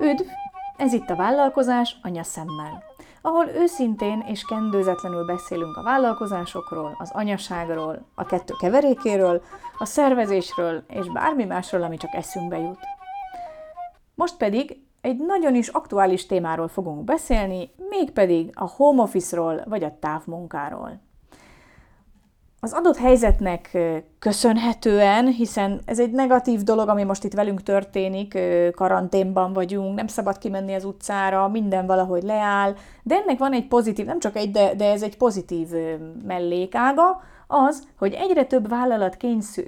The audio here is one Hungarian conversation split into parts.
Üdv! Ez itt a vállalkozás anyaszemmel, ahol őszintén és kendőzetlenül beszélünk a vállalkozásokról, az anyaságról, a kettő keverékéről, a szervezésről és bármi másról, ami csak eszünkbe jut. Most pedig egy nagyon is aktuális témáról fogunk beszélni, mégpedig a home office-ról vagy a távmunkáról az adott helyzetnek köszönhetően, hiszen ez egy negatív dolog, ami most itt velünk történik, karanténban vagyunk, nem szabad kimenni az utcára, minden valahogy leáll, de ennek van egy pozitív, nem csak egy, de, de ez egy pozitív mellékága, az, hogy egyre több vállalat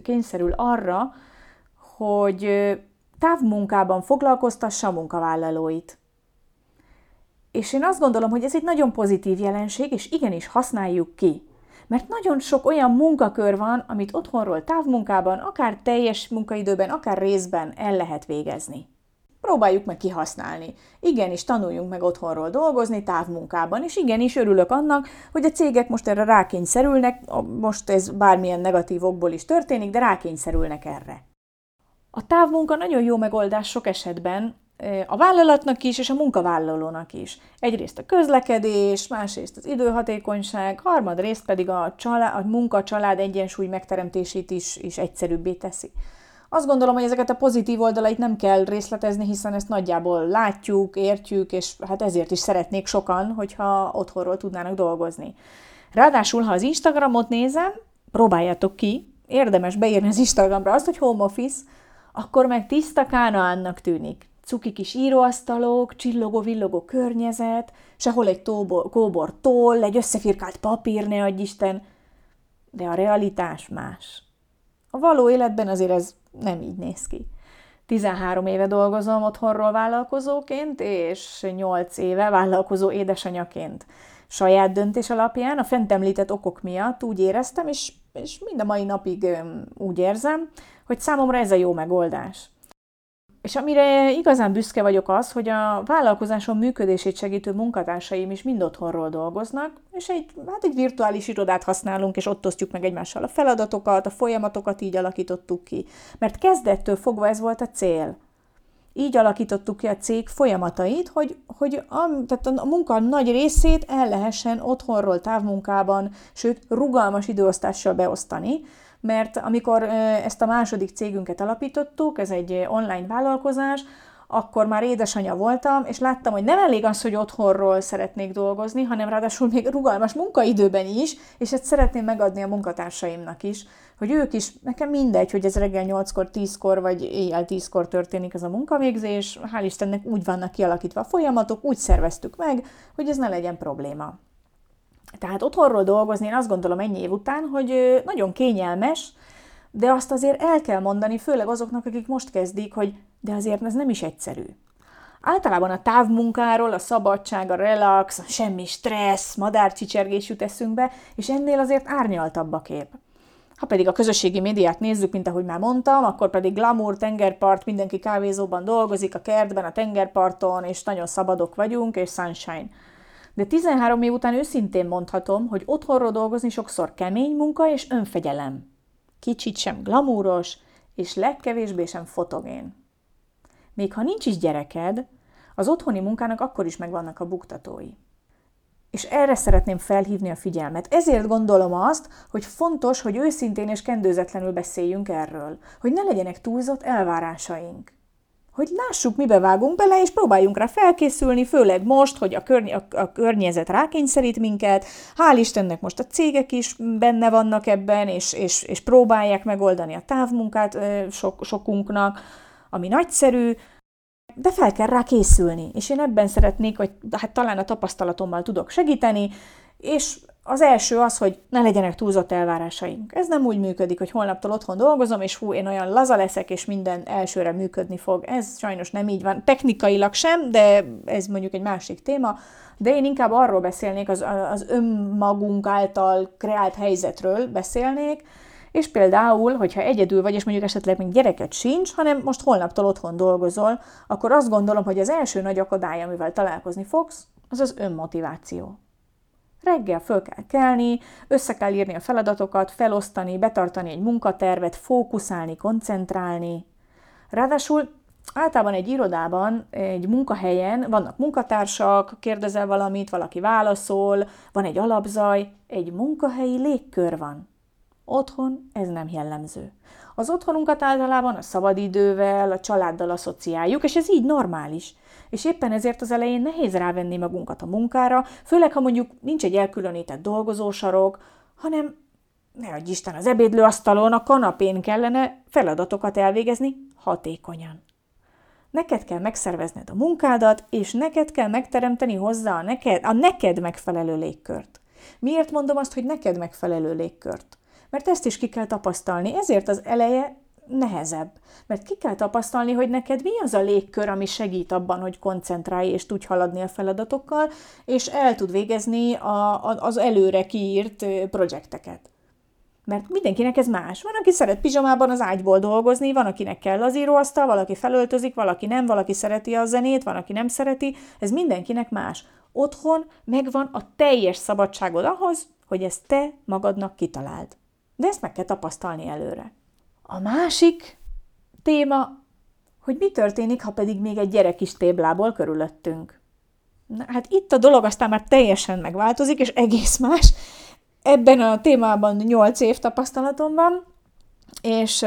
kényszerül arra, hogy távmunkában foglalkoztassa a munkavállalóit. És én azt gondolom, hogy ez egy nagyon pozitív jelenség, és igenis használjuk ki. Mert nagyon sok olyan munkakör van, amit otthonról távmunkában, akár teljes munkaidőben, akár részben el lehet végezni. Próbáljuk meg kihasználni. Igenis, tanuljunk meg otthonról dolgozni távmunkában, és igenis örülök annak, hogy a cégek most erre rákényszerülnek, most ez bármilyen negatív okból is történik, de rákényszerülnek erre. A távmunka nagyon jó megoldás sok esetben, a vállalatnak is, és a munkavállalónak is. Egyrészt a közlekedés, másrészt az időhatékonyság, harmadrészt pedig a, család, a munka-család egyensúly megteremtését is, is egyszerűbbé teszi. Azt gondolom, hogy ezeket a pozitív oldalait nem kell részletezni, hiszen ezt nagyjából látjuk, értjük, és hát ezért is szeretnék sokan, hogyha otthonról tudnának dolgozni. Ráadásul, ha az Instagramot nézem, próbáljátok ki, érdemes beírni az Instagramra azt, hogy home office, akkor meg tiszta annak tűnik cuki kis íróasztalok, csillogó-villogó környezet, sehol egy tóbor, kóbor toll, egy összefirkált papír, ne adj Isten, de a realitás más. A való életben azért ez nem így néz ki. 13 éve dolgozom otthonról vállalkozóként, és 8 éve vállalkozó édesanyaként. Saját döntés alapján, a fent említett okok miatt úgy éreztem, és, és mind a mai napig úgy érzem, hogy számomra ez a jó megoldás. És amire igazán büszke vagyok az, hogy a vállalkozásom működését segítő munkatársaim is mind otthonról dolgoznak, és egy, hát egy virtuális irodát használunk, és ott osztjuk meg egymással a feladatokat, a folyamatokat így alakítottuk ki. Mert kezdettől fogva ez volt a cél. Így alakítottuk ki a cég folyamatait, hogy, hogy a, tehát a munka nagy részét el lehessen otthonról, távmunkában, sőt, rugalmas időosztással beosztani, mert amikor ezt a második cégünket alapítottuk, ez egy online vállalkozás, akkor már édesanyja voltam, és láttam, hogy nem elég az, hogy otthonról szeretnék dolgozni, hanem ráadásul még rugalmas munkaidőben is, és ezt szeretném megadni a munkatársaimnak is, hogy ők is, nekem mindegy, hogy ez reggel 8-kor, 10-kor, vagy éjjel 10-kor történik ez a munkavégzés, hál' Istennek úgy vannak kialakítva a folyamatok, úgy szerveztük meg, hogy ez ne legyen probléma. Tehát otthonról dolgozni, én azt gondolom ennyi év után, hogy nagyon kényelmes, de azt azért el kell mondani, főleg azoknak, akik most kezdik, hogy de azért ez nem is egyszerű. Általában a távmunkáról, a szabadság, a relax, a semmi stressz, madárcsicsergés jut eszünkbe, és ennél azért árnyaltabb a kép. Ha pedig a közösségi médiát nézzük, mint ahogy már mondtam, akkor pedig glamour, tengerpart, mindenki kávézóban dolgozik, a kertben, a tengerparton, és nagyon szabadok vagyunk, és sunshine. De 13 év után őszintén mondhatom, hogy otthonról dolgozni sokszor kemény munka és önfegyelem. Kicsit sem glamúros, és legkevésbé sem fotogén. Még ha nincs is gyereked, az otthoni munkának akkor is megvannak a buktatói. És erre szeretném felhívni a figyelmet. Ezért gondolom azt, hogy fontos, hogy őszintén és kendőzetlenül beszéljünk erről, hogy ne legyenek túlzott elvárásaink hogy lássuk, mibe vágunk bele, és próbáljunk rá felkészülni, főleg most, hogy a, körny- a, a környezet rákényszerít minket. Hál' Istennek most a cégek is benne vannak ebben, és, és, és próbálják megoldani a távmunkát sok, sokunknak, ami nagyszerű, de fel kell rá készülni, és én ebben szeretnék, hogy hát talán a tapasztalatommal tudok segíteni, és az első az, hogy ne legyenek túlzott elvárásaink. Ez nem úgy működik, hogy holnaptól otthon dolgozom, és hú, én olyan laza leszek, és minden elsőre működni fog. Ez sajnos nem így van. Technikailag sem, de ez mondjuk egy másik téma. De én inkább arról beszélnék, az, az önmagunk által kreált helyzetről beszélnék, és például, hogyha egyedül vagy, és mondjuk esetleg még gyereket sincs, hanem most holnaptól otthon dolgozol, akkor azt gondolom, hogy az első nagy akadály, amivel találkozni fogsz, az az önmotiváció. Reggel föl kell kelni, össze kell írni a feladatokat, felosztani, betartani egy munkatervet, fókuszálni, koncentrálni. Ráadásul általában egy irodában, egy munkahelyen vannak munkatársak, kérdezel valamit, valaki válaszol, van egy alapzaj, egy munkahelyi légkör van. Otthon ez nem jellemző. Az otthonunkat általában a szabadidővel, a családdal asszociáljuk, és ez így normális. És éppen ezért az elején nehéz rávenni magunkat a munkára, főleg ha mondjuk nincs egy elkülönített dolgozósarok, hanem ne adj Isten, az ebédlőasztalon, a kanapén kellene feladatokat elvégezni hatékonyan. Neked kell megszervezned a munkádat, és neked kell megteremteni hozzá a neked, a neked megfelelő légkört. Miért mondom azt, hogy neked megfelelő légkört? Mert ezt is ki kell tapasztalni, ezért az eleje nehezebb. Mert ki kell tapasztalni, hogy neked mi az a légkör, ami segít abban, hogy koncentrálj és tudj haladni a feladatokkal, és el tud végezni a, a, az előre kiírt projekteket. Mert mindenkinek ez más. Van, aki szeret pizsamában az ágyból dolgozni, van, akinek kell az íróasztal, valaki felöltözik, valaki nem, valaki szereti a zenét, van, aki nem szereti. Ez mindenkinek más. Otthon megvan a teljes szabadságod ahhoz, hogy ezt te magadnak kitaláld. De ezt meg kell tapasztalni előre. A másik téma, hogy mi történik, ha pedig még egy gyerek is téblából körülöttünk. Na, hát itt a dolog aztán már teljesen megváltozik, és egész más, Ebben a témában 8 év tapasztalatom van, és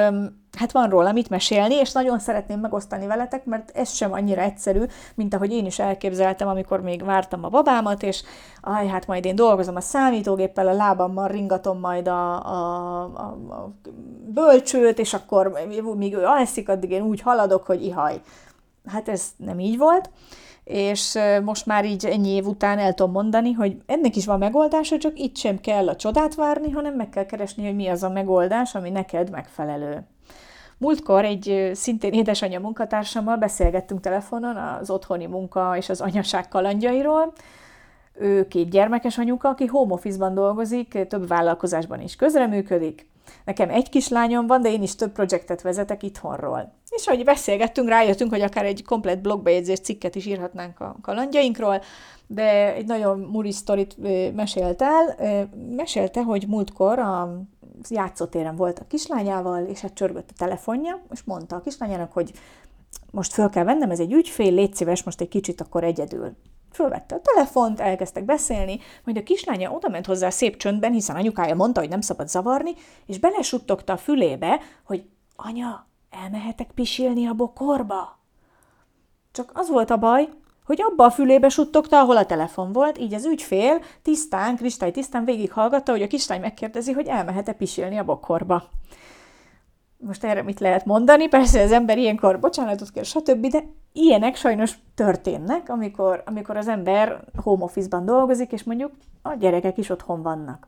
hát van róla mit mesélni, és nagyon szeretném megosztani veletek, mert ez sem annyira egyszerű, mint ahogy én is elképzeltem, amikor még vártam a babámat, és aj, hát majd én dolgozom a számítógéppel, a lábammal ringatom majd a, a, a, a bölcsőt, és akkor míg ő alszik, addig én úgy haladok, hogy ihaj. Hát ez nem így volt és most már így ennyi év után el tudom mondani, hogy ennek is van megoldása, csak itt sem kell a csodát várni, hanem meg kell keresni, hogy mi az a megoldás, ami neked megfelelő. Múltkor egy szintén édesanyja munkatársammal beszélgettünk telefonon az otthoni munka és az anyaság kalandjairól. Ő két gyermekes anyuka, aki home office-ban dolgozik, több vállalkozásban is közreműködik, Nekem egy kislányom van, de én is több projektet vezetek itthonról. És ahogy beszélgettünk, rájöttünk, hogy akár egy komplet blogbejegyzés cikket is írhatnánk a kalandjainkról, de egy nagyon muri sztorit mesélt el. Mesélte, hogy múltkor a játszótéren volt a kislányával, és hát csörgött a telefonja, és mondta a kislányának, hogy most föl kell vennem, ez egy ügyfél, légy szíves, most egy kicsit akkor egyedül. Fölvette a telefont, elkezdtek beszélni, majd a kislánya odament hozzá szép csöndben, hiszen anyukája mondta, hogy nem szabad zavarni, és belesuttogta a fülébe, hogy anya, elmehetek pisilni a bokorba? Csak az volt a baj, hogy abba a fülébe suttogta, ahol a telefon volt, így az ügyfél tisztán, kristály tisztán végighallgatta, hogy a kislány megkérdezi, hogy elmehet-e pisilni a bokorba most erre mit lehet mondani, persze az ember ilyenkor bocsánatot kér, stb., de ilyenek sajnos történnek, amikor, amikor az ember home office-ban dolgozik, és mondjuk a gyerekek is otthon vannak.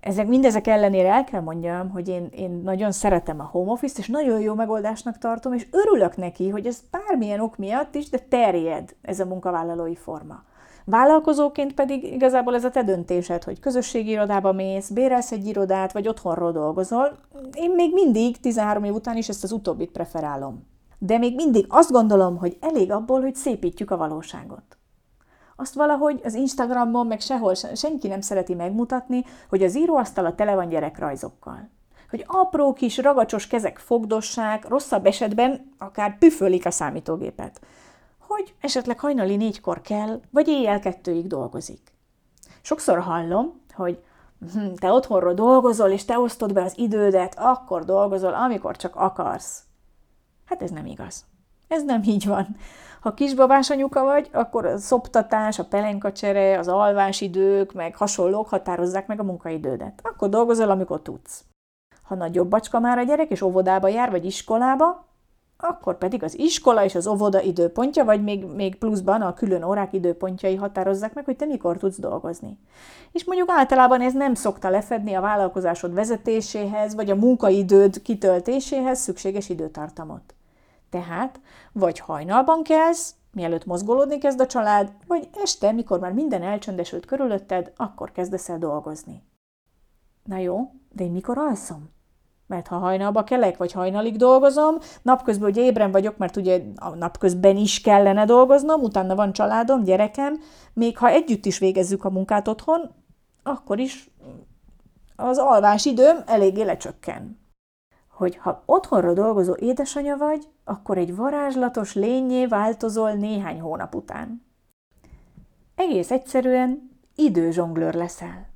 Ezek, mindezek ellenére el kell mondjam, hogy én, én nagyon szeretem a home office-t, és nagyon jó megoldásnak tartom, és örülök neki, hogy ez bármilyen ok miatt is, de terjed ez a munkavállalói forma. Vállalkozóként pedig igazából ez a te döntésed, hogy közösségi irodába mész, bérelsz egy irodát, vagy otthonról dolgozol. Én még mindig 13 év után is ezt az utóbbit preferálom. De még mindig azt gondolom, hogy elég abból, hogy szépítjük a valóságot. Azt valahogy az Instagramon, meg sehol senki nem szereti megmutatni, hogy az íróasztala tele van gyerekrajzokkal hogy apró kis ragacsos kezek fogdossák, rosszabb esetben akár püfölik a számítógépet hogy esetleg hajnali négykor kell, vagy éjjel kettőig dolgozik. Sokszor hallom, hogy hm, te otthonról dolgozol, és te osztod be az idődet, akkor dolgozol, amikor csak akarsz. Hát ez nem igaz. Ez nem így van. Ha kisbabás anyuka vagy, akkor a szoptatás, a pelenkacsere, az alvásidők, meg hasonlók határozzák meg a munkaidődet. Akkor dolgozol, amikor tudsz. Ha nagyobb bacska már a gyerek, és óvodába jár, vagy iskolába, akkor pedig az iskola és az óvoda időpontja, vagy még, még pluszban a külön órák időpontjai határozzák meg, hogy te mikor tudsz dolgozni. És mondjuk általában ez nem szokta lefedni a vállalkozásod vezetéséhez, vagy a munkaidőd kitöltéséhez szükséges időtartamot. Tehát vagy hajnalban kelsz, mielőtt mozgolódni kezd a család, vagy este, mikor már minden elcsöndesült körülötted, akkor kezdesz el dolgozni. Na jó, de én mikor alszom? mert ha hajnalba kelek, vagy hajnalig dolgozom, napközben ugye ébren vagyok, mert ugye a napközben is kellene dolgoznom, utána van családom, gyerekem, még ha együtt is végezzük a munkát otthon, akkor is az alvás időm eléggé lecsökken. Hogy ha otthonra dolgozó édesanya vagy, akkor egy varázslatos lényé változol néhány hónap után. Egész egyszerűen időzsonglőr leszel.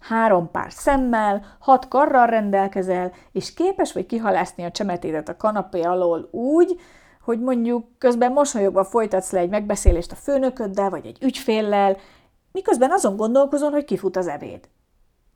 Három pár szemmel, hat karral rendelkezel, és képes vagy kihalászni a csemetédet a kanapé alól úgy, hogy mondjuk közben mosolyogva folytatsz le egy megbeszélést a főnököddel, vagy egy ügyféllel, miközben azon gondolkozol, hogy kifut az ebéd.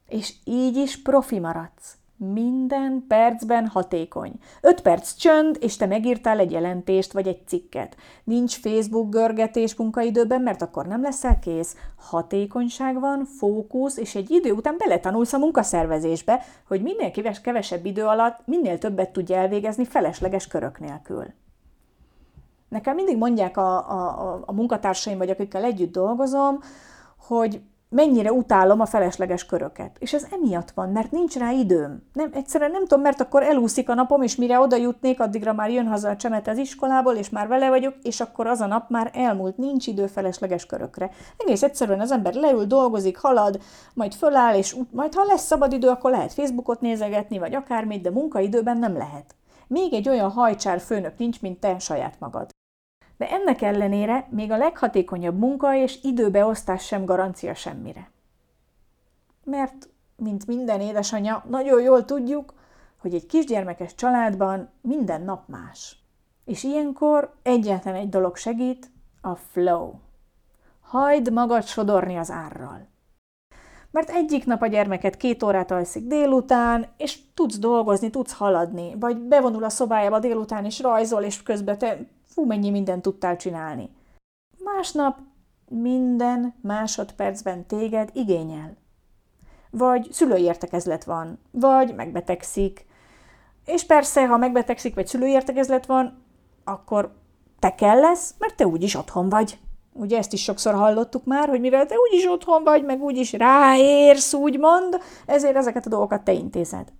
És így is profi maradsz. Minden percben hatékony. Öt perc csönd, és te megírtál egy jelentést vagy egy cikket. Nincs Facebook görgetés munkaidőben, mert akkor nem leszel kész. Hatékonyság van, fókusz, és egy idő után beletanulsz a munkaszervezésbe, hogy minél kevesebb idő alatt minél többet tudj elvégezni felesleges körök nélkül. Nekem mindig mondják a, a, a munkatársaim, vagy akikkel együtt dolgozom, hogy mennyire utálom a felesleges köröket. És ez emiatt van, mert nincs rá időm. Nem, egyszerűen nem tudom, mert akkor elúszik a napom, és mire oda jutnék, addigra már jön haza a csemet az iskolából, és már vele vagyok, és akkor az a nap már elmúlt, nincs idő felesleges körökre. Egész egyszerűen az ember leül, dolgozik, halad, majd föláll, és majd ha lesz szabad idő, akkor lehet Facebookot nézegetni, vagy akármit, de munkaidőben nem lehet. Még egy olyan hajcsár főnök nincs, mint te saját magad. De ennek ellenére még a leghatékonyabb munka és időbeosztás sem garancia semmire. Mert, mint minden édesanyja, nagyon jól tudjuk, hogy egy kisgyermekes családban minden nap más. És ilyenkor egyetlen egy dolog segít, a flow. Hajd magad sodorni az árral. Mert egyik nap a gyermeket két órát alszik délután, és tudsz dolgozni, tudsz haladni, vagy bevonul a szobájába délután, és rajzol, és közben te Fú, mennyi mindent tudtál csinálni. Másnap minden másodpercben téged igényel. Vagy szülői értekezlet van, vagy megbetegszik. És persze, ha megbetegszik, vagy szülői értekezlet van, akkor te kell lesz, mert te úgyis otthon vagy. Ugye ezt is sokszor hallottuk már, hogy mivel te úgyis otthon vagy, meg úgyis ráérsz, úgymond, ezért ezeket a dolgokat te intézed.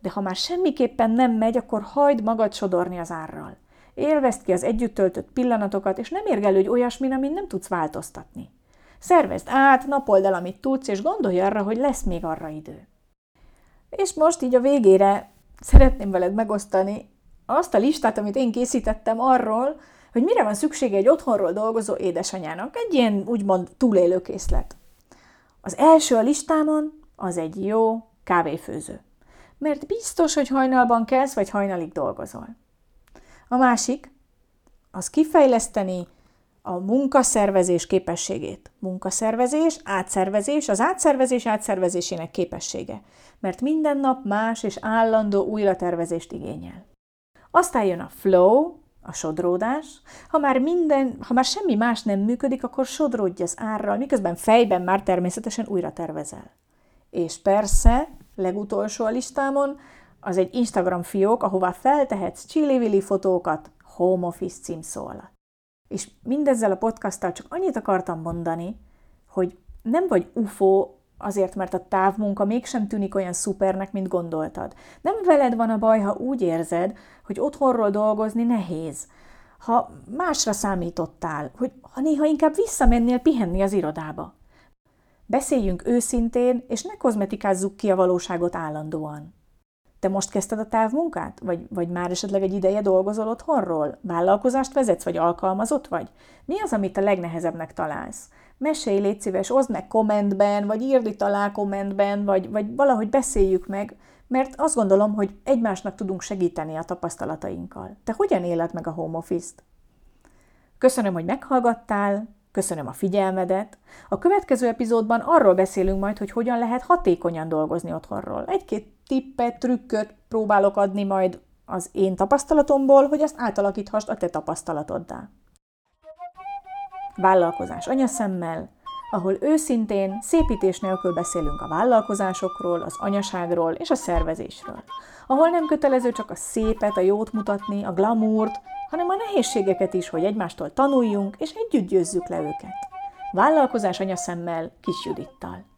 De ha már semmiképpen nem megy, akkor hagyd magad sodorni az árral. Élvezd ki az együtt töltött pillanatokat, és nem érgelődj olyasmin, amin nem tudsz változtatni. Szervezd át, napold el, amit tudsz, és gondolj arra, hogy lesz még arra idő. És most így a végére szeretném veled megosztani azt a listát, amit én készítettem arról, hogy mire van szüksége egy otthonról dolgozó édesanyának. Egy ilyen úgymond túlélőkészlet. Az első a listámon az egy jó kávéfőző. Mert biztos, hogy hajnalban kelsz, vagy hajnalig dolgozol. A másik, az kifejleszteni a munkaszervezés képességét. Munkaszervezés, átszervezés, az átszervezés átszervezésének képessége. Mert minden nap más és állandó újratervezést igényel. Aztán jön a flow, a sodródás. Ha már minden, ha már semmi más nem működik, akkor sodródj az árral, miközben fejben már természetesen újra tervezel. És persze, legutolsó a listámon, az egy Instagram fiók, ahová feltehetsz csili fotókat home office címszó alatt. És mindezzel a podcasttal csak annyit akartam mondani, hogy nem vagy UFO azért, mert a távmunka mégsem tűnik olyan szupernek, mint gondoltad. Nem veled van a baj, ha úgy érzed, hogy otthonról dolgozni nehéz, ha másra számítottál, hogy ha néha inkább visszamennél pihenni az irodába. Beszéljünk őszintén, és ne kozmetikázzuk ki a valóságot állandóan. Te most kezdted a távmunkát? Vagy, vagy már esetleg egy ideje dolgozol otthonról? Vállalkozást vezetsz, vagy alkalmazott vagy? Mi az, amit a legnehezebbnek találsz? Mesélj, légy szíves, oszd meg kommentben, vagy írd itt alá kommentben, vagy, vagy valahogy beszéljük meg, mert azt gondolom, hogy egymásnak tudunk segíteni a tapasztalatainkkal. Te hogyan éled meg a home office-t? Köszönöm, hogy meghallgattál, köszönöm a figyelmedet. A következő epizódban arról beszélünk majd, hogy hogyan lehet hatékonyan dolgozni otthonról. Egy-két tippet, trükköt próbálok adni majd az én tapasztalatomból, hogy azt átalakíthast a te tapasztalatoddá. Vállalkozás anyaszemmel, ahol őszintén, szépítés nélkül beszélünk a vállalkozásokról, az anyaságról és a szervezésről. Ahol nem kötelező csak a szépet, a jót mutatni, a glamourt, hanem a nehézségeket is, hogy egymástól tanuljunk és együtt győzzük le őket. Vállalkozás anyaszemmel, Kis Judittal.